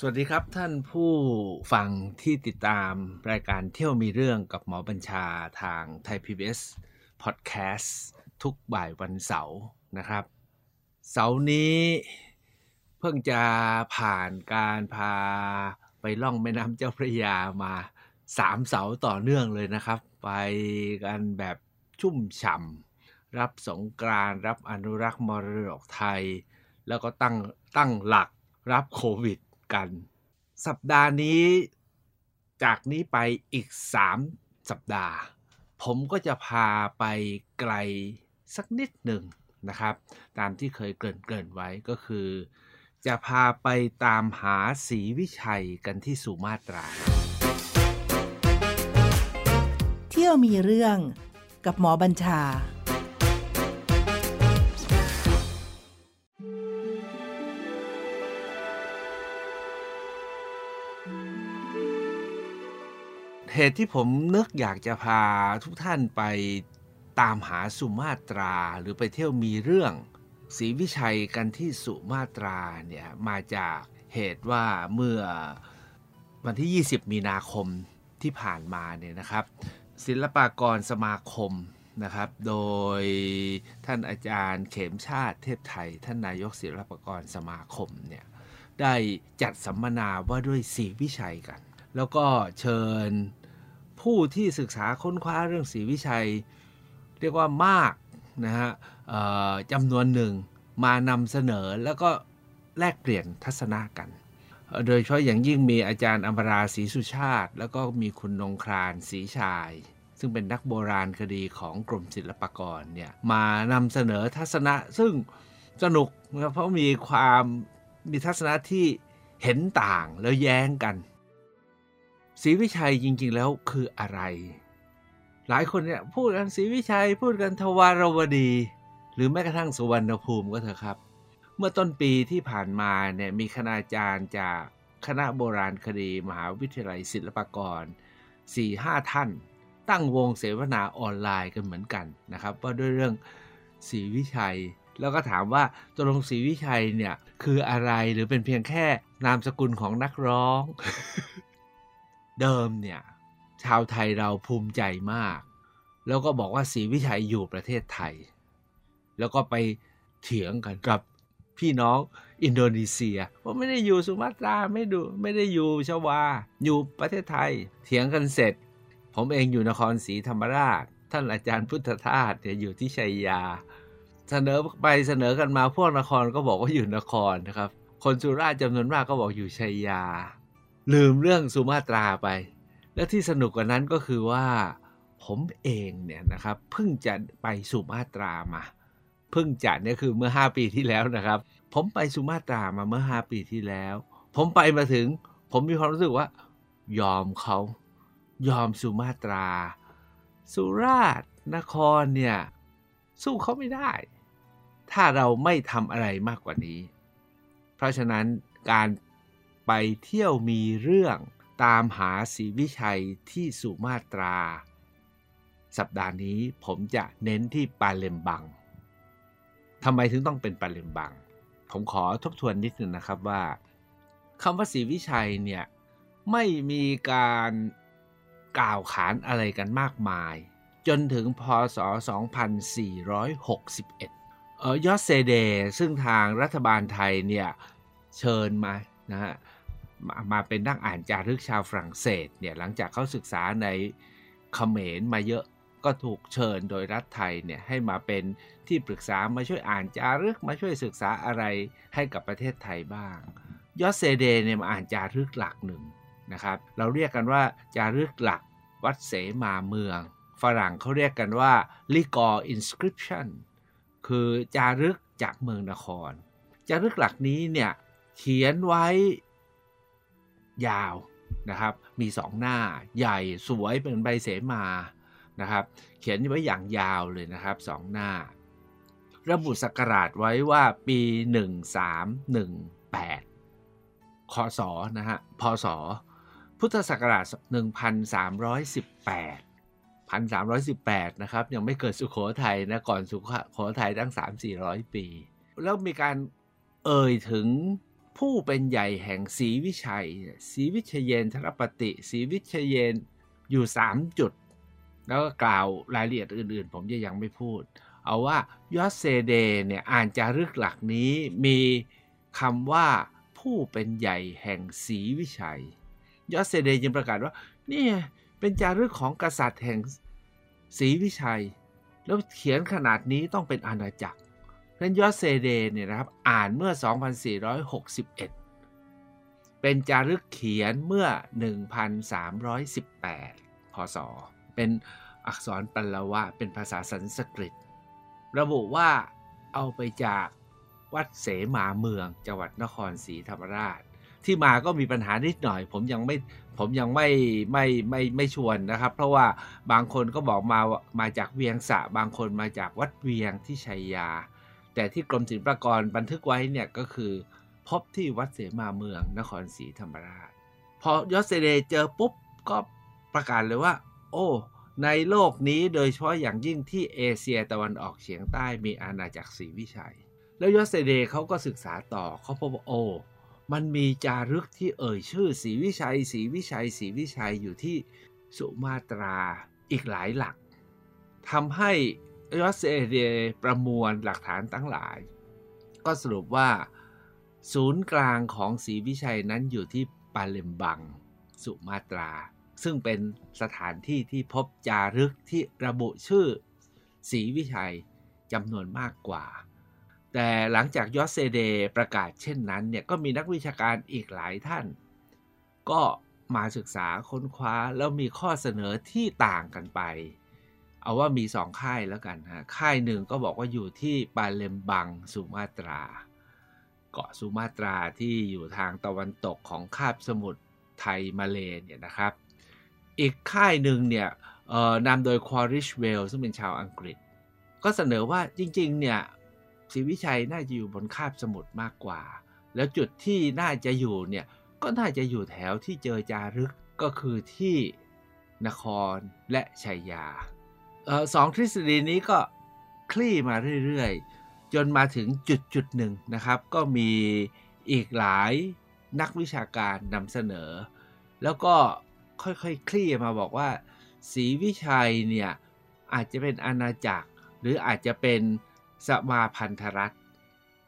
สวัสดีครับท่านผู้ฟังที่ติดตามรายการเที่ยวมีเรื่องกับหมอบัญชาทางไทย PBS Podcast ทุกบ่ายวันเสาร์นะครับ เสาร์นี้เพิ่งจะผ่านการพาไปล่องแม่น้ำเจ้าพระยามาสามเสาร์ต่อเนื่องเลยนะครับ ไปกันแบบชุ่มฉ่ำรับสงกรานรับอนุรักษ์มรดกไทย แล้วก็ตั้งตั้งหลักรับโควิด กัน สัปดาห์นี้จากนี้ไปอีก 3 สัปดาห์ ผมก็จะพาไปไกลสักนิดหนึ่งนะครับ ตามที่เคยเกริ่นเกริ่นไว้ก็คือ จะพาไปตามหาสีวิชัยกันที่สุมาตรา เที่ยวมีเรื่องกับหมอบัญชา เหตุที่ผมนึกอยากจะพาทุกท่านไปตามหาสุมาตราหรือไปเที่ยวมีเรื่องศรีวิชัยกันที่สุมาตราเนี่ยมาจากเหตุว่าเมื่อวันที่ 20 มีนาคมที่ผ่านมาเนี่ยนะครับ ศิลปากรสมาคมนะครับ โดยท่านอาจารย์เขมชาติเทพไทย ท่านนายกศิลปากรสมาคมเนี่ยได้จัดสัมมนาว่าด้วยศรีวิชัยกัน แล้วก็เชิญ ผู้ที่ศึกษาค้นคว้าเรื่องศรีวิชัย เรียกว่ามากนะฮะจำนวนหนึ่งมานำเสนอแล้วก็แลกเปลี่ยนทัศนะกัน โดยเฉพาะอย่างยิ่งมีอาจารย์อัมราศรีสุชาติ แล้วก็มีคุณนงครานศรีชาย ซึ่งเป็นนักโบราณคดีของกรมศิลปากรเนี่ยมานำเสนอทัศนะซึ่งสนุกนะเพราะมีความมีทัศนะที่เห็นต่างแล้วแย้งกัน ศรีวิชัยจริง ๆ แล้วคืออะไร หลายคนเนี่ยพูดกันศรีวิชัยพูดกันทวารวดี หรือแม้กระทั่งสุวรรณภูมิก็เถอะครับ เมื่อต้นปีที่ผ่านมาเนี่ยมีคณาจารย์จากคณะโบราณคดี มหาวิทยาลัยศิลปากร 4-5 ท่าน ตั้งวงเสวนาออนไลน์กันเหมือนกันนะครับว่าด้วยเรื่องศรีวิชัย แล้วก็ถามว่าตกลงศรีวิชัยเนี่ยคืออะไรหรือเป็นเพียงแค่นามสกุลของนักร้อง เดิมเนี่ยชาวไทยเราภูมิใจมาก แล้วก็บอกว่าศรีวิชัยอยู่ประเทศไทย แล้วก็ไปเถียงกันกับพี่น้องอินโดนีเซียว่าไม่ได้อยู่สุมาตราไม่ดูไม่ได้อยู่ชวา อยู่ประเทศไทย เถียงกันเสร็จ ผมเองอยู่นครศรีธรรมราช ท่านอาจารย์พุทธทาสเนี่ยอยู่ที่ชัยยา เสนอไปเสนอกันมาพวกนครก็บอกว่าอยู่นครนะครับ คนสุราษฎร์จำนวนมากก็บอกอยู่ชัยยา ลืมเรื่องสุมาตราไป และที่สนุกกว่านั้นก็คือว่าผมเองเนี่ยนะครับเพิ่งจะไปสุมาตรามาเพิ่งจะเนี่ยคือเมื่อ 5 ปีที่แล้วนะครับ ผมไปสุมาตรามาเมื่อ 5 ปีที่แล้ว ผมไปมาถึง ผมมีความรู้สึกว่า ยอมเขายอมสุมาตรา สุราษฎร์นครเนี่ยสู้เขาไม่ได้ ถ้าเราไม่ทำอะไรมากกว่านี้ เพราะฉะนั้นการ ไปเที่ยวมีเรื่องตามหาศรีวิชัยที่สุมาตรา สัปดาห์นี้ผมจะเน้นที่ปาเลมบังทำไมถึงต้องเป็นปาเลมบัง ผมขอทบทวนนิดนึงนะครับว่าคำว่าศรีวิชัยเนี่ยไม่มีการกล่าวขานอะไรกันมากมาย จนถึงพศ 2461 เออยอสเซเดซึ่งทางรัฐบาลไทยเนี่ยเชิญมานะฮะ มามาเป็นนักอ่านจารึกชาวฝรั่งเศสเนี่ยหลังจากเขาศึกษาในเขมรมาเยอะก็ถูกเชิญโดยรัฐไทยเนี่ยให้มาเป็นที่ปรึกษามาช่วยอ่านจารึกมาช่วยศึกษาอะไรให้กับประเทศไทยบ้าง ยอสเซเดเนี่ยมาอ่านจารึกหลักหนึ่งนะครับเราเรียกกันว่าจารึกหลักวัดเสมาเมือง ฝรั่งเขาเรียกกันว่า Ligor inscription คือจารึกจากเมืองนคร จารึกหลักนี้เนี่ยเขียนไว้ ยาวนะครับ มีสองหน้าใหญ่สวยเป็นใบเสมานะครับ เขียนไว้อย่างยาวเลยนะครับสองหน้า ระบุศักราชไว้ว่าปี 1318คศนะฮะพศ พุทธศักราช 1318 1318 นะครับ ยังไม่เกิดสุขโขทัยนะก่อนสุขโขทัยตั้ง 3-400 ปี แล้วมีการเอ่ยถึง ผู้เป็นใหญ่แห่งศรีวิชัยศรีวิชเยนธรปติศรีวิชเยนอยู่สามจุด แล้วก็กล่าวรายละเอียดอื่นๆ ผมจะยังไม่พูด เอาว่ายอสเซเดเนี่ยอ่านจารึกหลักนี้มีคำว่าผู้เป็นใหญ่แห่งศรีวิชัย ยอสเซเดยังประกาศว่านี่เป็นจารึกของกษัตริย์แห่งศรีวิชัย แล้วเขียนขนาดนี้ต้องเป็นอาณาจักร เพราะยอสเซเดเนี่ยนะครับอ่านเมื่อ 2461 เป็นจารึกเขียนเมื่อ 1318 พศ เป็นอักษรปัลลวะเป็นภาษาสันสกฤต ระบุว่าเอาไปจากวัดเสมาเมืองจังหวัดนครศรีธรรมราช ที่มาก็มีปัญหานิดหน่อย ผมยังไม่ผมยังไม่ไม่ไม่ไม่ชวนนะครับ เพราะว่าบางคนก็บอกมามาจากเวียงสระ บางคนมาจากวัดเวียงที่ไชยา แต่ที่กรมศิลปากรบันทึกไว้เนี่ยก็คือ พบที่วัดเสมาเมืองนครศรีธรรมราช พอยอร์ช เซเดส์เจอปุ๊บก็ประกาศเลยว่า โอ้ ในโลกนี้โดยเฉพาะอย่างยิ่งที่เอเชียตะวันออกเฉียงใต้มีอาณาจักรศรีวิชัย แล้วยอร์ช เซเดส์เขาก็ศึกษาต่อเขาพบว่าโอ้มันมีจารึกที่เอ่ยชื่อศรีวิชัยศรีวิชัยศรีวิชัยอยู่ที่สุมาตราอีกหลายหลักทำให้ ยอสเซเดประมวลหลักฐานตั้งหลาย ก็สรุปว่า ศูนย์กลางของศรีวิชัยนั้นอยู่ที่ปาเลมบัง สุมาตรา ซึ่งเป็นสถานที่ที่พบจารึกที่ระบุชื่อศรีวิชัยจำนวนมากกว่า แต่หลังจากยอสเซเดประกาศเช่นนั้นเนี่ยก็มีนักวิชาการอีกหลายท่าน ก็มาศึกษาค้นคว้าแล้วมีข้อเสนอที่ต่างกันไป เอาว่ามีสองค่ายแล้วกันฮะค่ายหนึ่งก็บอกว่าอยู่ที่ปาเลมบังสุมาตรา เกาะสุมาตราที่อยู่ทางตะวันตกของคาบสมุทรไทยมาเลเนี่ยนะครับ อีกค่ายหนึ่งเนี่ยนำโดยควอริชเวลซึ่งเป็นชาวอังกฤษ ก็เสนอว่าจริงๆเนี่ยศรีวิชัยน่าจะอยู่บนคาบสมุทรมากกว่า แล้วจุดที่น่าจะอยู่เนี่ยก็น่าจะอยู่แถวที่เจอจารึกก็คือที่นครและชัยยา สองทฤษฎีนี้ก็คลี่มาเรื่อยๆ จนมาถึงจุดจุดหนึ่งนะครับ ก็มีอีกหลายนักวิชาการนำเสนอ แล้วก็ค่อยๆคลี่มาบอกว่าศรีวิชัยเนี่ยอาจจะเป็นอาณาจักร หรืออาจจะเป็นสมาพันธรัฐ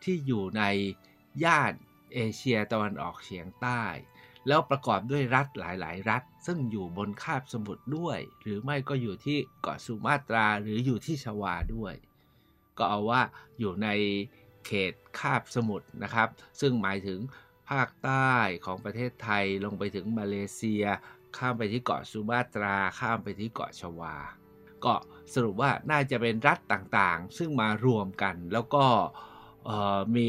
ที่อยู่ในย่านเอเชียตะวันออกเฉียงใต้ แล้วประกอบด้วยรัฐหลาย ๆ รัฐ ซึ่งอยู่บนคาบสมุทรด้วย หรือไม่ก็อยู่ที่เกาะสุมาตราหรืออยู่ที่ชวาด้วย ก็เอาว่าอยู่ในเขตคาบสมุทรนะครับ ซึ่งหมายถึงภาคใต้ของประเทศไทยลงไปถึงมาเลเซีย ข้ามไปที่เกาะสุมาตรา ข้ามไปที่เกาะชวา ก็สรุปว่าน่าจะเป็นรัฐต่างๆ ซึ่งมารวมกันแล้วก็มี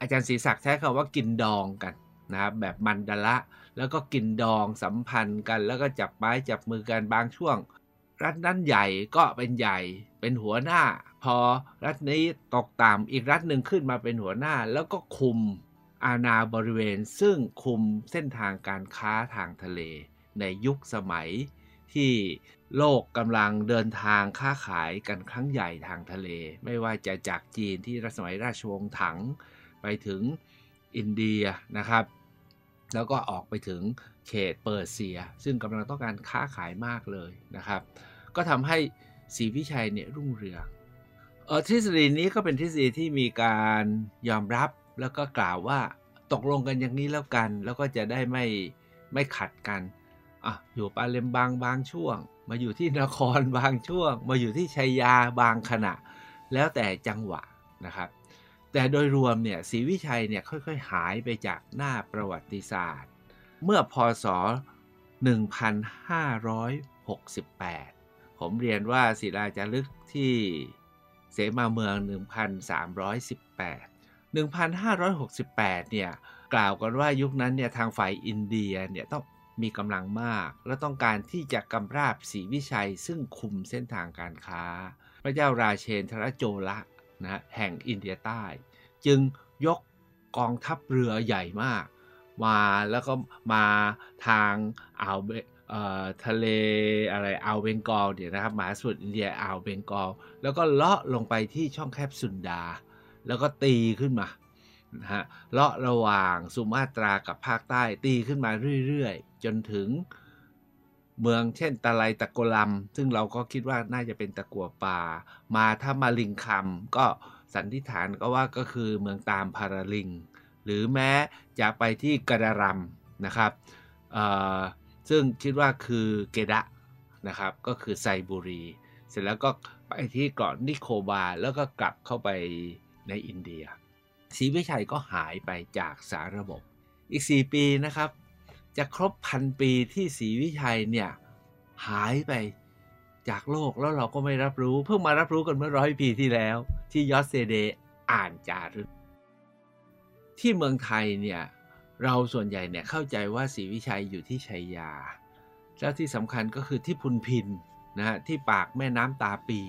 อาจารย์ศรีศักดิ์ใช้คำว่ากินดองกัน นะครับแบบมันดละแล้วก็กินดองสัมพันธ์กัน แล้วก็จับไม้จับมือกันบางช่วง รัฐนั้นใหญ่ก็เป็นใหญ่เป็นหัวหน้า พอรัฐนี้ตกต่ำอีกรัฐหนึ่งขึ้นมาเป็นหัวหน้า แล้วก็คุมอาณาบริเวณ ซึ่งคุมเส้นทางการค้าทางทะเล ในยุคสมัยที่โลกกำลังเดินทางค้าขายกันครั้งใหญ่ทางทะเล ไม่ว่าจะจากจีนที่รัสมัยราชวงศ์ถัง ไปถึงอินเดียนะครับ แล้วก็ออกไปถึงเขตเปอร์เซีย ซึ่งกำลังต้องการค้าขายมากเลยนะครับ ก็ทำให้ศรีวิชัยเนี่ยรุ่งเรืองเออทฤษฎีนี้ก็เป็นทฤษฎีที่มีการยอมรับแล้วก็กล่าวว่าตกลงกันอย่างนี้แล้วกัน แล้วก็จะได้ไม่ไม่ขัดกันอะอยู่ปาเลมบางบางช่วง มาอยู่ที่นครบางช่วง มาอยู่ที่ชัยยาบางขณะ แล้วแต่จังหวะนะครับ แต่โดยรวมเนี่ยศรีวิชัยเนี่ยค่อยๆ หายไปจากหน้าประวัติศาสตร์ เมื่อพศ 1568 ผมเรียนว่าศิลาจารึกที่เสมาเมือง 1318 1568 เนี่ยกล่าวกันว่ายุคนั้นเนี่ยทางฝ่ายอินเดียเนี่ยต้องมีกำลังมาก และต้องการที่จะกำราบศรีวิชัยซึ่งคุมเส้นทางการค้า พระเจ้าราเชนทรโจละนะแห่งอินเดียใต้ จึงยกกองทัพเรือใหญ่มาก มาแล้วก็มาทางอ่าวทะเลอะไรอ่าวเบงกอลเดี๋ยวนะครับมหาสมุทรอินเดียอ่าวเบงกอลแล้วก็เลาะลงไปที่ช่องแคบสุนดา แล้วก็ตีขึ้นมานะฮะเลาะระหว่างสุมาตรากับภาคใต้ตีขึ้นมาเรื่อยๆ จนถึงเมืองเช่นตะไลตะโกลัม ซึ่งเราก็คิดว่าน่าจะเป็นตะกัวป่า มาถ้ามาลิงคำก็ สันนิษฐานก็ว่าก็คือเมืองตามพาราลิง หรือแม้จะไปที่กระดารัมนะครับซึ่งคิดว่าคือเกดะนะครับก็คือไซบุรี เสร็จแล้วก็ไปที่เกาะนิโคบาแล้วก็กลับเข้าไปในอินเดียศรีวิชัยก็หายไปจากสารระบบ อีก 4 ปีนะครับ จะครบพันปีที่ศรีวิชัยเนี่ยหายไป จากโลกแล้วเราก็ไม่รับรู้ เพิ่งมารับรู้กันเมื่อร้อยปีที่แล้ว ที่ยอสเซเดอ่านจารึก ที่เมืองไทยเนี่ยเราส่วนใหญ่เนี่ยเข้าใจว่าศรีวิชัยอยู่ที่ชัยยา แล้วที่สำคัญก็คือที่พุนพินนะฮะที่ปากแม่น้ำตาปี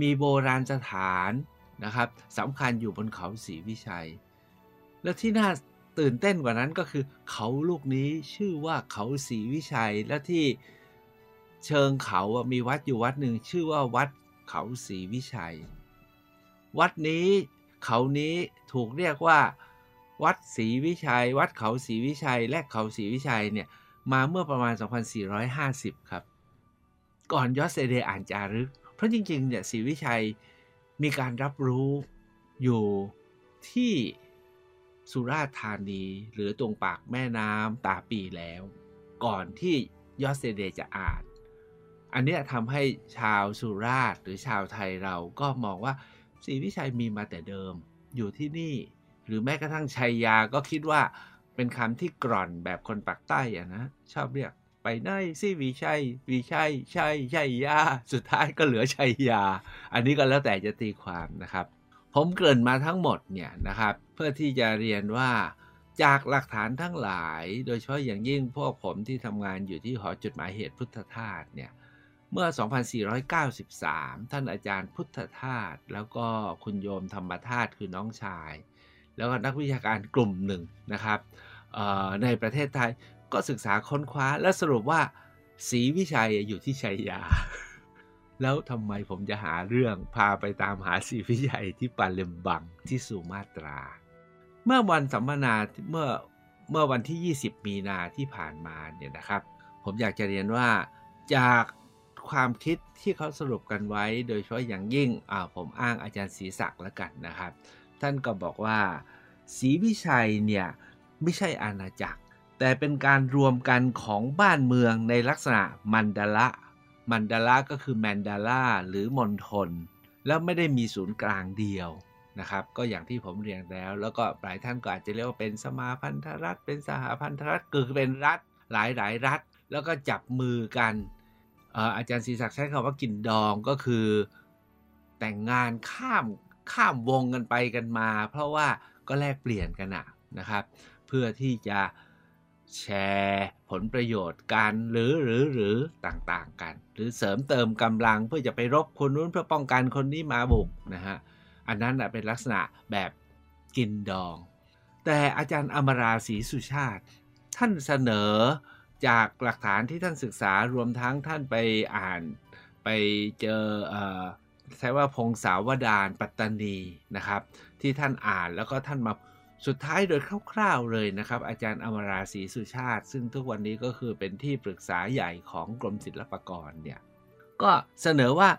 มีโบราณสถานนะครับสำคัญอยู่บนเขาศรีวิชัย และที่น่าตื่นเต้นกว่านั้นก็คือ เขาลูกนี้ชื่อว่าเขาศรีวิชัยและที่ เชิงเขามีวัดอยู่วัดหนึ่งชื่อว่าวัดเขาศรีวิชัย วัดนี้เขานี้ถูกเรียกว่า วัดศรีวิชัย วัดเขาศรีวิชัย และเขาศรีวิชัยเนี่ยมาเมื่อประมาณ 2450 ครับ ก่อนยอสเซเดอ่านจารึก เพราะจริงๆเนี่ยศรีวิชัยมีการรับรู้อยู่ที่สุราษฎร์ธานีหรือตรงปากแม่น้ำตาปีแล้ว ก่อนที่ยอสเซเดจะอ่าน อันนี้ทำให้ชาวสุราษฎร์หรือชาวไทยเราก็มองว่าศรีวิชัยมีมาแต่เดิมอยู่ที่นี่ หรือแม้กระทั่งชัยยาก็คิดว่าเป็นคำที่กร่อนแบบคนปากใต้อะนะชอบเรียกไปไหนสิวีชัยวีชัยชัยชัยยาสุดท้ายก็เหลือชัยยา อันนี้ก็แล้วแต่จะตีความนะครับ ผมเกริ่นมาทั้งหมดเนี่ยนะครับ เพื่อที่จะเรียนว่าจากหลักฐานทั้งหลาย โดยเฉพาะอย่างยิ่งพวกผมที่ทำงานอยู่ที่หอจุดหมายเหตุพุทธทาสเนี่ย เมื่อ 2493 ท่านอาจารย์พุทธทาสแล้วก็คุณโยมธรรมทาสคือน้องชาย แล้วก็นักวิชาการกลุ่มหนึ่งนะครับในประเทศไทยก็ศึกษาค้นคว้าและสรุปว่าศรีวิชัยอยู่ที่ชัยยา แล้วทำไมผมจะหาเรื่องพาไปตามหาศรีวิชัยที่ปาเลมบังที่สุมาตรา เมื่อวันสัมมนาเมื่อเมื่อวันที่ 20 มีนาที่ผ่านมาเนี่ยนะครับ ผมอยากจะเรียนว่าจาก ความคิดที่เขาสรุปกันไว้ โดยเฉพาะอย่างยิ่งอ่าผมอ้างอาจารย์ศรีศักดิ์แล้วกันนะครับ ท่านก็บอกว่าศรีวิชัยเนี่ยไม่ใช่อาณาจักร แต่เป็นการรวมกันของบ้านเมืองในลักษณะมันดาละมันดาละก็คือแมนดาลาหรือมณฑลแล้วไม่ได้มีศูนย์กลางเดียวนะครับ ก็อย่างที่ผมเรียนแล้ว แล้วก็หลายท่านก็อาจจะเรียกว่าเป็นสมาพันธรัฐ เป็นสหพันธรัฐคือเป็นรัฐหลายหลายรัฐ แล้วก็จับมือกัน อาจารย์ศรีศักดิ์ใช้คำว่ากินดองก็คือ แต่งงานข้ามข้ามวงกันไปกันมา เพราะว่าก็แลกเปลี่ยนกันนะครับ เพื่อที่จะแชร์ผลประโยชน์กันหรือหรือหรือต่างๆกัน หรือเสริมเติมกำลังเพื่อจะไปรบคนนู้นเพื่อป้องกันคนนี้มาบุกนะฮะอันนั้นเป็นลักษณะแบบกินดอง แต่อาจารย์อมราศรีสุชาติ ท่านเสนอ จากหลักฐานที่ท่านศึกษารวมทั้งท่านไปอ่านไปเจอใช้ว่าพงศาวดารปัตตานีนะครับ ที่ท่านอ่านแล้วก็ท่านมาสุดท้ายโดยคร่าวๆเลยนะครับ อาจารย์อมราศรีสุชาติ ซึ่งทุกวันนี้ก็คือเป็นที่ปรึกษาใหญ่ของกรมศิลปากรเนี่ยก็เสนอว่า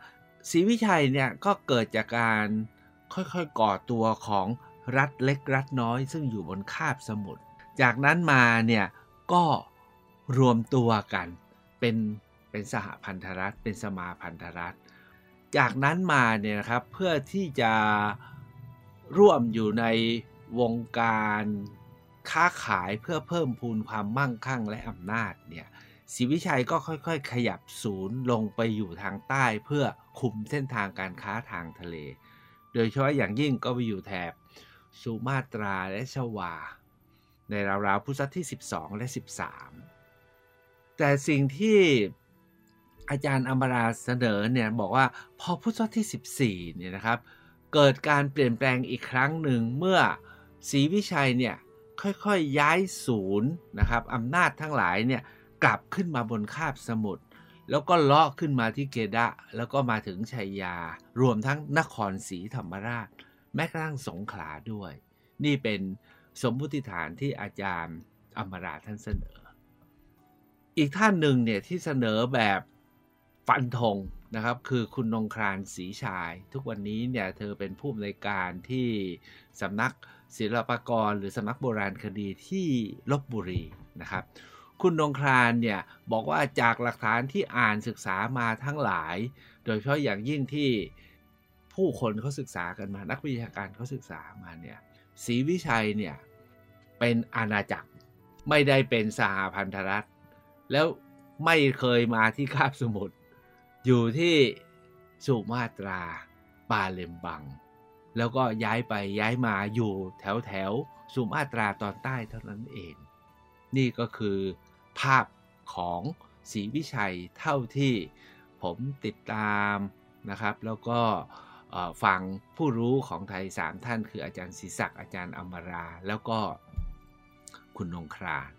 ศรีวิชัยเนี่ยก็เกิดจากการค่อยๆก่อตัวของรัฐเล็กรัฐน้อย ซึ่งอยู่บนคาบสมุทรจากนั้นมาเนี่ยก็ รวมตัวกันเป็นเป็นสหพันธรัฐ เป็นสมาพันธรัฐ จากนั้นมาเนี่ยนะครับเพื่อที่จะร่วมอยู่ในวงการค้าขายเพื่อเพิ่มพูนความมั่งคั่งและอำนาจเนี่ยศรีวิชัยก็ค่อยๆ ขยับศูนย์ลงไปอยู่ทางใต้เพื่อคุมเส้นทางการค้าทางทะเล โดยเฉพาะอย่างยิ่งก็ไปอยู่แถบสุมาตราและชวา ในราวๆพุทธศตวรรษที่ 12 และ 13 แต่สิ่งที่อาจารย์อมราเสนอเนี่ยบอกว่าพอพุทธศตวรรษที่ 14เนี่ยนะครับ เกิดการเปลี่ยนแปลงอีกครั้งหนึ่งเมื่อศรีวิชัยเนี่ยค่อยๆยย้ายศูนย์นะครับอำนาจทั้งหลายเนี่ยกลับขึ้นมาบนคาบสมุทรแล้วก็เลาะขึ้นมาที่เกดะ แล้วก็มาถึงชัยยา รวมทั้งนครศรีธรรมราช แม้กระทั่งสงขลาด้วย นี่เป็นสมมุติฐานที่อาจารย์อมราท่านเสนอ อีกท่านหนึ่งเนี่ยที่เสนอแบบฟันธงนะครับคือคุณนงครานศรีชาย ทุกวันนี้เนี่ยเธอเป็นผู้อำนวยการที่สำนักศิลปากร หรือสำนักโบราณคดีที่ลบบุรีนะครับ คุณนงครานเนี่ยบอกว่าจากหลักฐานที่อ่านศึกษามาทั้งหลาย โดยเฉพาะอย่างยิ่งที่ผู้คนเขาศึกษากันมา นักวิชาการเขาศึกษามาเนี่ยศรีวิชัยเนี่ยเป็นอาณาจักรไม่ได้เป็นสหพันธรัฐ แล้วไม่เคยมาที่คาบสมุทรอยู่ที่สุมาตราปาเลมบัง แล้วก็ย้ายไปย้ายมาอยู่แถวแถวสุมาตราตอนใต้เท่านั้นเอง นี่ก็คือภาพของศรีวิชัยเท่าที่ผมติดตามนะครับ แล้วก็ฟังผู้รู้ของไทยสามท่าน คืออาจารย์ศรีศักดิ์อาจารย์อมรา แล้วก็คุณนงคราน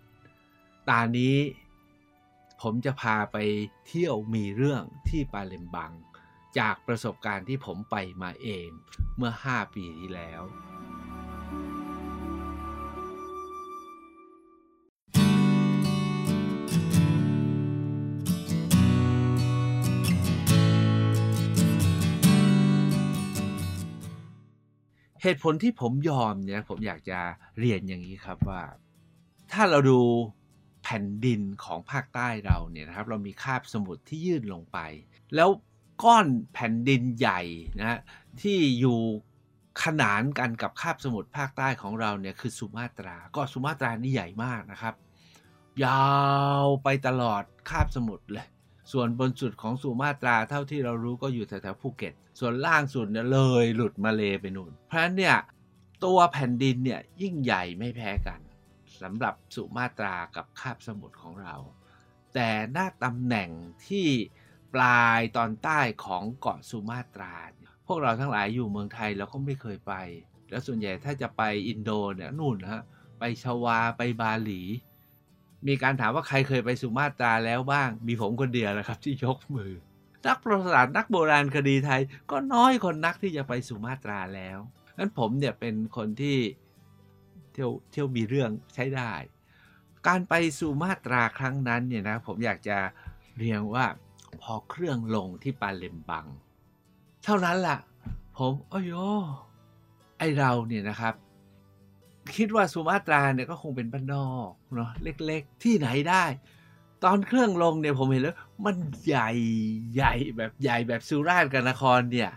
ตานี้ ผมจะพาไปเที่ยวมีเรื่องที่ปาเลมบัง จากประสบการณ์ที่ผมไปมาเองเมื่อ 5 ปีที่แล้วเหตุผลที่ผมยอมเนี่ยผมอยากจะเรียนอย่างนี้ครับว่า ถ้าเราดู แผ่นดินของภาคใต้เราเนี่ยนะครับเรามีคาบสมุทรที่ยื่นลงไป แล้วก้อนแผ่นดินใหญ่นะที่อยู่ขนานกันกับคาบสมุทรภาคใต้ของเราเนี่ยคือสุมาตราก็สุมาตรานี่ใหญ่มากนะครับ ยาวไปตลอดคาบสมุทรเลย ส่วนบนสุดของสุมาตราเท่าที่เรารู้ก็อยู่แถวๆภูเก็ต ส่วนล่างสุดเนี่ยเลยหลุดมาเลไปนู่น เพราะฉะนั้นเนี่ยตัวแผ่นดินเนี่ยยิ่งใหญ่ไม่แพ้กัน สำหรับสุมาตรากับคาบสมุทรของเรา แต่หน้าตำแหน่งที่ปลายตอนใต้ของเกาะสุมาตรา พวกเราทั้งหลายอยู่เมืองไทยเราก็ไม่เคยไป แล้วส่วนใหญ่ถ้าจะไปอินโดเนี่ยนู่นฮะไปชวาไปบาหลี มีการถามว่าใครเคยไปสุมาตราแล้วบ้าง มีผมคนเดียวนะครับที่ยกมือ นักประวัติศาสตร์นักโบราณคดีไทย ก็น้อยคนนักที่จะไปสุมาตราแล้วนั้นผมเนี่ยเป็นคนที่ ที่ยวเที่ยวมีเรื่องใช้ได้ การไปสู่มาตราครั้งนั้นเนี่ยนะผมอยากจะเรียงว่าพอเครื่องลงที่ปาเลมบัง เท่านั้นละ่ะ ผมโอ้ยไอเราเนี่ยนะครับ คิดว่าสุมาตราเนี่ยก็คงเป็นบ้านนอกเนาะเล็กๆ ที่ไหนได้ ตอนเครื่องลงเนี่ยผมเห็นแล้ว มันใหญ่ใหญ่แบบใหญ่แบบสุราษฎร์กับนครเนี่ย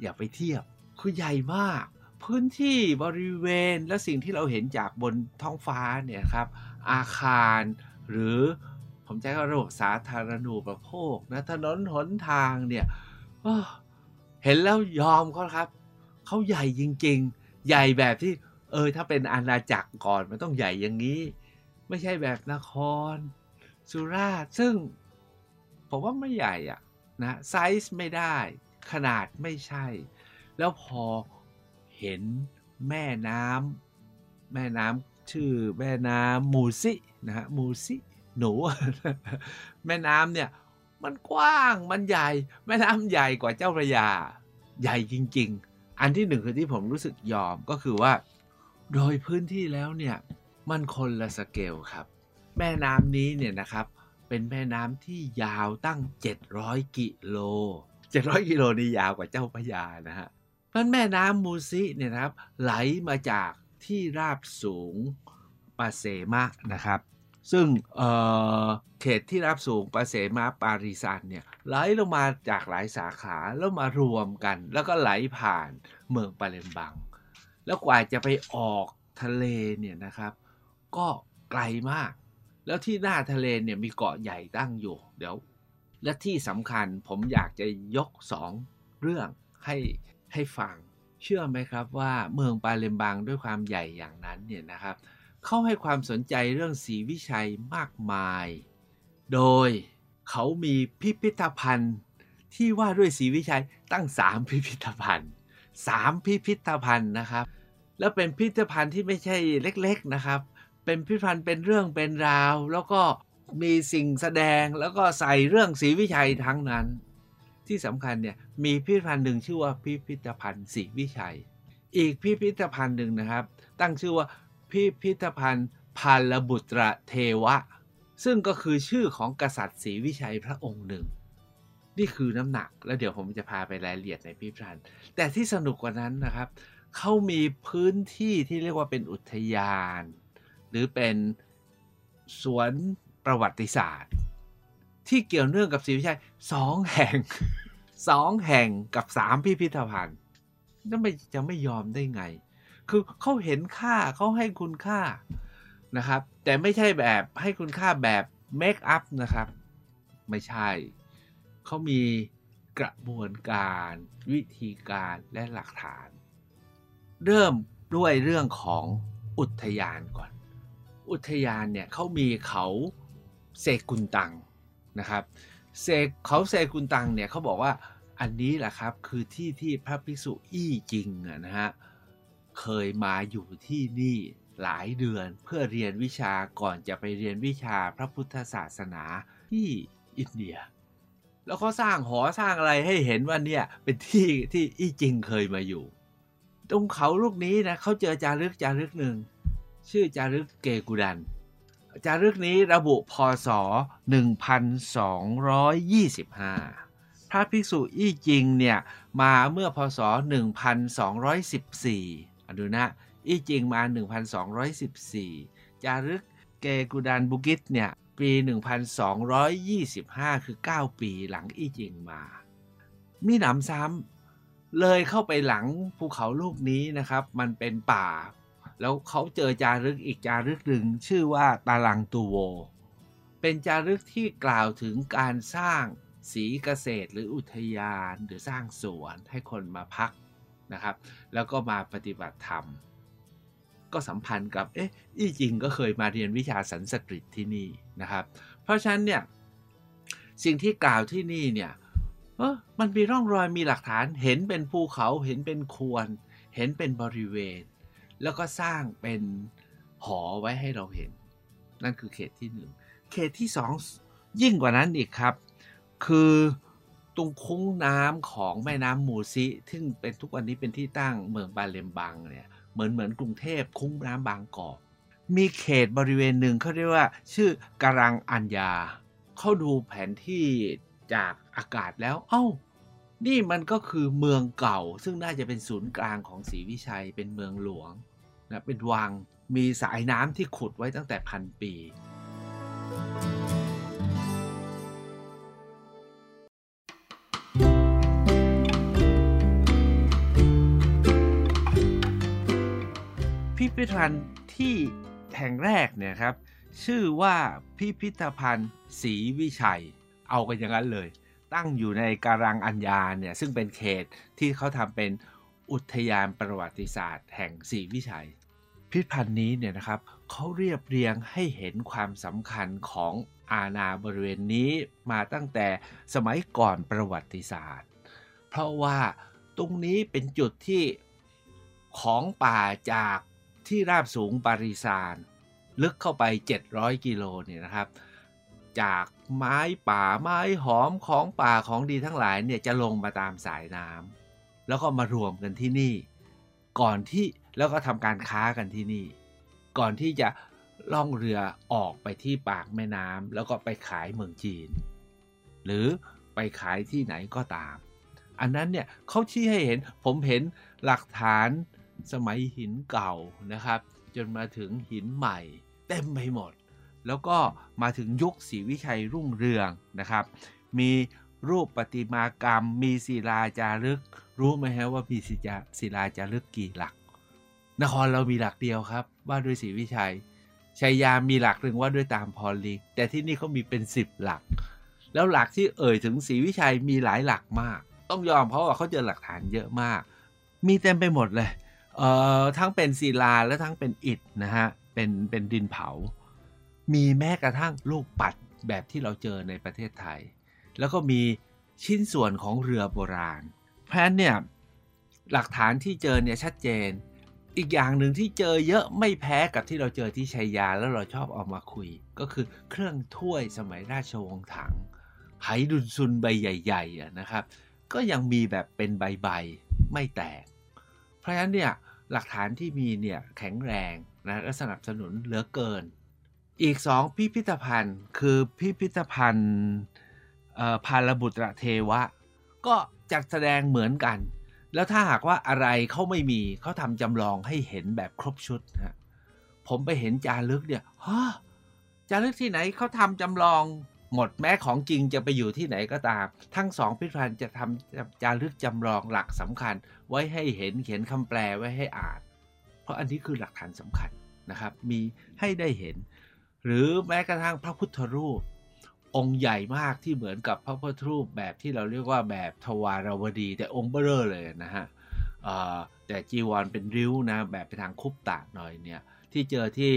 อย่าไปเทียบคือใหญ่มาก พื้นที่บริเวณและสิ่งที่เราเห็นจากบนท้องฟ้าเนี่ยครับอาคารหรือผมใช้คำระบบสาธารณูปโภคนะถนนหนทางเนี่ยเห็นแล้วยอมเขาครับเขาใหญ่จริง ๆ ใหญ่แบบที่เออถ้าเป็นอาณาจักรก่อนมันต้องใหญ่อย่างนี้ ไม่ใช่แบบนคร สุราษฎร์ซึ่งผมว่าไม่ใหญ่อะนะไซส์ไม่ได้ ขนาดไม่ใช่ แล้วพอ เห็นแม่น้ำแม่น้ำชื่อแม่น้ำมูซินะฮะมูซิหนู แม่น้ำเนี่ยมันกว้างมันใหญ่ แม่น้ำใหญ่กว่าเจ้าพระยา ใหญ่จริง ๆ อันที่หนึ่งคือที่ผมรู้สึกยอมก็คือว่า โดยพื้นที่แล้วเนี่ยมันคนละสเกลครับ แม่น้ำนี้เนี่ยนะครับเป็นแม่น้ำที่ยาวตั้ง 700 กิโล 700 กิโลนี่ยาวกว่าเจ้าพระยานะฮะ นั้นแม่น้ำมูซิเนี่ยนะครับ ไหลมาจากที่ราบสูงปาเซมะนะครับ ซึ่งเเขตที่ราบสูงปาเซมะปาริซันเนี่ยไหลลงมาจากหลายสาขาแล้วมารวมกัน แล้วก็ไหลผ่านเมืองปาเลมบัง แล้วกว่าจะไปออกทะเลเนี่ยนะครับ ก็ไกลมาก แล้วที่หน้าทะเลเนี่ยมีเกาะใหญ่ตั้งอยู่ เดี๋ยว และที่สำคัญผมอยากจะยกสองเรื่องให้ ให้ฟัง เชื่อไหมครับว่าเมืองปาเลมบังด้วยความใหญ่อย่างนั้นเนี่ยนะครับ เขาให้ความสนใจเรื่องสีวิชัยมากมาย โดยเขามีพิพิธภัณฑ์ที่ว่าด้วยสีวิชัยตั้งสามพิพิธภัณฑ์สามพิพิธภัณฑ์นะครับ แล้วเป็นพิพิธภัณฑ์ที่ไม่ใช่เล็กๆนะครับ เป็นพิพิธภัณฑ์เป็นเรื่องเป็นราว แล้วก็มีสิ่งแสดงแล้วก็ใส่เรื่องสีวิชัยทั้งนั้น ที่สำคัญเนี่ยมีพิพิธภัณฑ์หนึ่งชื่อว่าพิพิธภัณฑ์ศรีวิชัย อีกพิพิธภัณฑ์หนึ่งนะครับ ตั้งชื่อว่าพิพิธภัณฑ์พาลบุตรเทวะ ซึ่งก็คือชื่อของกษัตริย์ศรีวิชัยพระองค์หนึ่ง นี่คือน้ำหนักแล้วเดี๋ยวผมจะพาไปรายละเอียดในพิพิธภัณฑ์แต่ที่สนุกกว่านั้นนะครับเขามีพื้นที่ที่เรียกว่าเป็นอุทยาน หรือเป็นสวนประวัติศาสตร์ ที่เกี่ยวเนื่องกับศรีวิชัยสองแห่งสองแห่งกับสามพิพิธภัณฑ์นั่นไม่จะไม่ยอมได้ไง คือเขาเห็นค่าเขาให้คุณค่านะครับ แต่ไม่ใช่แบบให้คุณค่าแบบเมคอัพนะครับ ไม่ใช่ เขามีกระบวนการวิธีการและหลักฐาน เริ่มด้วยเรื่องของอุทยานก่อน อุทยานเนี่ยเขามีเขาเซกุนตัง นะครับเซเขาเซกุนตังเนี่ยเขาบอกว่าอันนี้แหละครับคือที่ที่พระภิกษุอี้จริงนะฮะเคยมาอยู่ที่นี่หลายเดือนเพื่อเรียนวิชาก่อนจะไปเรียนวิชาพระพุทธศาสนาที่อินเดีย แล้วก็สร้างหอสร้างอะไรให้เห็นว่าเนี่ยเป็นที่ที่อี้จริงเคยมาอยู่ ตรงเขาลูกนี้นะเขาเจอจารึกจารึกหนึ่งชื่อจารึกเกกุดัน จารึกนี้ระบุพศ 1225 พระภิกษุอี้จริงเนี่ยมาเมื่อพศ 1214ดูนะ อี้จริงมา 1214 จารึกเกกุดันบุกิตเนี่ยปี 1225 คือ 9 ปีหลังอี้จริงมา มีหนำซ้ำเลยเข้าไปหลังภูเขาลูกนี้นะครับ มันเป็นป่า แล้วเขาเจอจารึกอีกจารึกหนึ่งชื่อว่าตาลังตูโว เป็นจารึกที่กล่าวถึงการสร้างสีเกษตรหรืออุทยานหรือสร้างสวนให้คนมาพักนะครับ แล้วก็มาปฏิบัติธรรม ก็สัมพันธ์กับเอ๊ะอี้จริงก็เคยมาเรียนวิชาสันสกฤตที่นี่นะครับ เพราะฉะนั้นเนี่ยสิ่งที่กล่าวที่นี่เนี่ยเออมันมีร่องรอยมีหลักฐานเห็นเป็นภูเขาเห็นเป็นควร เห็นเป็นบริเวณ แล้วก็สร้างเป็นหอไว้ให้เราเห็น นั่นคือเขตที่หนึ่งเขตที่สองยิ่งกว่านั้นอีกครับ คือตรงคุ้งน้ำของแม่น้ำมูซิซึ่งเป็นทุกวันนี้เป็นที่ตั้งเมืองบาเลมบังเนี่ยเหมือนเหมือนกรุงเทพคุ้งน้ำบางกอกมีเขตบริเวณหนึ่งเขาเรียกว่า ชื่อการังอัญญาเขาดูแผนที่จากอากาศแล้ว เอา้า นี่มันก็คือเมืองเก่า ซึ่งน่าจะเป็นศูนย์กลางของศรีวิชัยเป็นเมืองหลวง นะเป็นวังมีสายน้ำที่ขุดไว้ตั้งแต่พันปี พิพิธภัณฑ์ที่แห่งแรกเนี่ยครับ ชื่อว่าพิพิธภัณฑ์ศรีวิชัย เอากันอย่างนั้นเลย ตั้งอยู่ในการังอัญญาเนี่ย ซึ่งเป็นเขตที่เขาทำเป็นอุทยานประวัติศาสตร์แห่งศรีวิชัย พิพิธภัณฑ์นี้เนี่ยนะครับเขาเรียบเรียงให้เห็นความสำคัญของอาณาบริเวณนี้มาตั้งแต่สมัยก่อนประวัติศาสตร์ เพราะว่าตรงนี้เป็นจุดที่ของป่าจากที่ราบสูงปาริสาน ลึกเข้าไป 700 กิโลเนี่ยนะครับ จากไม้ป่าไม้หอมของป่าของดีทั้งหลายเนี่ยจะลงมาตามสายน้ำแล้วก็มารวมกันที่นี่ ก่อนที่ แล้วก็ทำการค้ากันที่นี่ ก่อนที่จะล่องเรือออกไปที่ปากแม่น้ำแล้วก็ไปขายเมืองจีน หรือไปขายที่ไหนก็ตาม อันนั้นเนี่ยเขาชี้ให้เห็นผมเห็นหลักฐานสมัยหินเก่านะครับ จนมาถึงหินใหม่เต็มไปหมด แล้วก็มาถึงยุคศรีวิชัยรุ่งเรืองนะครับ มีรูปประติมากรรม มีศิลาจารึก รู้ไหมฮะว่ามีศิลาจารึกกี่หลัก นครเรามีหลักเดียวครับ ว่าด้วยศรีวิชัยชัยยามีหลักหนึ่งว่าด้วยตามพรลิกแต่ที่นี่เขามีเป็นสิบหลัก แล้วหลักที่เอ่ยถึงศรีวิชัยมีหลายหลักมาก ต้องยอมเพราะว่าเขาเจอหลักฐานเยอะมาก มีเต็มไปหมดเลยเอ่อทั้งเป็นศิลาและทั้งเป็นอิฐนะฮะเป็นเป็นดินเผา มีแม้กระทั่งลูกปัดแบบที่เราเจอในประเทศไทย แล้วก็มีชิ้นส่วนของเรือโบราณ เพราะฉะนั้นเนี่ยหลักฐานที่เจอเนี่ยชัดเจน อีกอย่างหนึ่งที่เจอเยอะไม่แพ้กับที่เราเจอที่ชัยยาแล้วเราชอบเอามาคุย ก็คือเครื่องถ้วยสมัยราชวงศ์ถังไหดุนซุนใบใหญ่ๆนะครับ ก็ยังมีแบบเป็นใบๆไม่แตก เพราะฉะนั้นเนี่ยหลักฐานที่มีเนี่ยแข็งแรงนะและสนับสนุนเหลือเกิน อีกสองพิพิธภัณฑ์คือพิพิธภัณฑ์พาลบุตรเทวะ ก็จัดแสดงเหมือนกัน แล้วถ้าหากว่าอะไรเขาไม่มีเขาทำจำลองให้เห็นแบบครบชุดฮะผมไปเห็นจารึกเนี่ยฮะจารึกที่ไหนเขาทำจำลองหมดแม้ของจริงจะไปอยู่ที่ไหนก็ตาม ทั้งสองพิพิธภัณฑ์จะทำจารึกจำลองหลักสำคัญ ไว้ให้เห็นเขียนคำแปลไว้ให้อ่าน เพราะอันนี้คือหลักฐานสำคัญนะครับ มีให้ได้เห็น หรือแม้กระทั่งพระพุทธรูป องค์ใหญ่มากที่เหมือนกับพระพุทธรูปแบบที่เราเรียกว่าแบบทวารวดี แต่องค์เบ้อเลยนะฮะแต่จีวรเป็นริ้วนะแบบไปทางคุปตาหน่อยเนี่ยที่เจอที่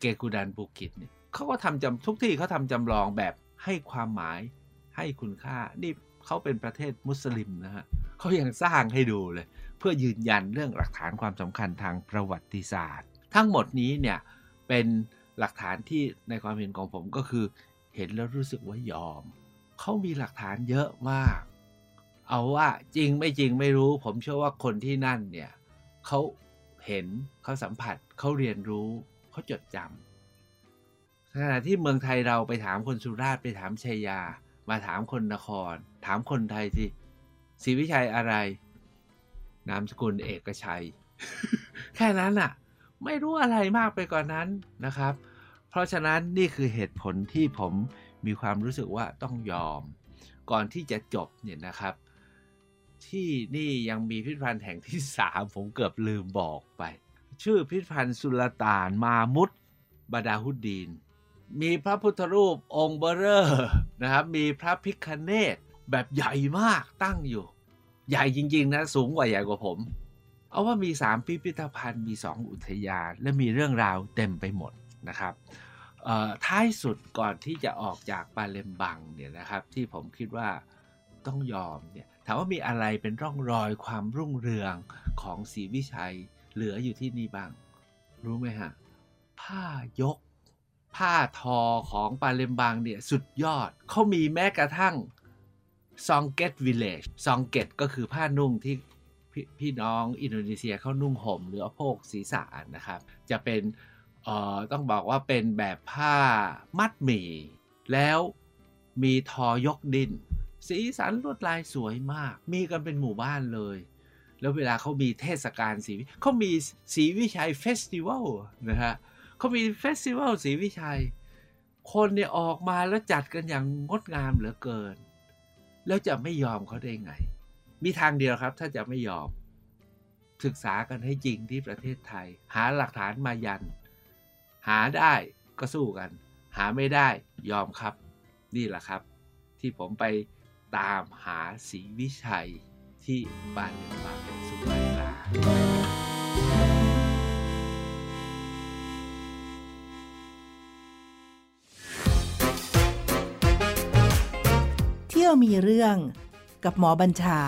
เกกูดันบุกิตเนี่ยเขาก็ทำจำทุกที่เขาทำจำลองแบบให้ความหมายให้คุณค่านี่เขาเป็นประเทศมุสลิมนะฮะเขายังสร้างให้ดูเลย เพื่อยืนยันเรื่องหลักฐานความสำคัญทางประวัติศาสตร์ ทั้งหมดนี้เนี่ยเป็นหลักฐานที่ในความเห็นของผมก็คือ เห็นแล้วรู้สึกว่ายอม เขามีหลักฐานเยอะมาก เอาว่าจริงไม่จริงไม่รู้ ผมเชื่อว่าคนที่นั่นเนี่ยเขาเห็นเขาสัมผัสเขาเรียนรู้เขาจดจำขณะที่เมืองไทยเราไปถามคนสุราษฎร์ไปถามชัยยา มาถามคนนคร ถามคนไทยสิศรีวิชัยอะไร นามสกุลเอกชัย แค่นั้นอะไม่รู้อะไรมากไปกว่านนั้นนะครับ เพราะฉะนั้นนี่คือเหตุผลที่ผมมีความรู้สึกว่าต้องยอม ก่อนที่จะจบเนี่ยนะครับ ที่นี่ยังมีพิพิธภัณฑ์แห่งที่สามผมเกือบลืมบอกไป ชื่อพิพิธภัณฑ์สุลต่านมามุดบาดาฮุดดีน มีพระพุทธรูปองค์เบอร์นะครับมีพระพิคเนตแบบใหญ่มากตั้งอยู่ ใหญ่จริง ๆ นะ สูงกว่าใหญ่กว่าผม เอาว่ามี 3 พิพิธภัณฑ์มี 2 อุทยาน และมีเรื่องราวเต็มไปหมด นะครับท้ายสุดก่อนที่จะออกจากปาเลมบังเนี่ยนะครับที่ผมคิดว่าต้องยอมเนี่ยถามว่ามีอะไรเป็นร่องรอยความรุ่งเรืองของศรีวิชัยเหลืออยู่ที่นี่บ้าง รู้ไหมฮะ ผ้ายก ผ้าทอของปาเลมบังเนี่ยสุดยอดเขามีแม้กระทั่งซองเกตวิลเลจซองเกตก็คือผ้านุ่งที่พพี่น้องอินโดนีเซียเขานุ่งห่มหรือโพกศีรษะนะครับ จะเป็น เอ่อต้องบอกว่าเป็นแบบผ้ามัดหมี่ แล้วมีทอยกดิ้น สีสันลวดลายสวยมาก มีกันเป็นหมู่บ้านเลย แล้วเวลาเขามีเทศกาลสีเขามีศรีวิชัย festival นะฮะเขามี festival ศรีวิชัย คนเนี่ยออกมาแล้วจัดกันอย่างงดงามเหลือเกิน แล้วจะไม่ยอมเขาได้ไง มีทางเดียวครับถ้าจะไม่ยอม ศึกษากันให้จริงที่ประเทศไทย หาหลักฐานมายัน หาได้ก็สู้กัน หาไม่ได้ยอมครับ นี่แหละครับ ที่ผมไปตามหาศรีวิชัยที่บ้านเมืองบางสุมาราที่ยวมีเรื่องกับหมอบัญชา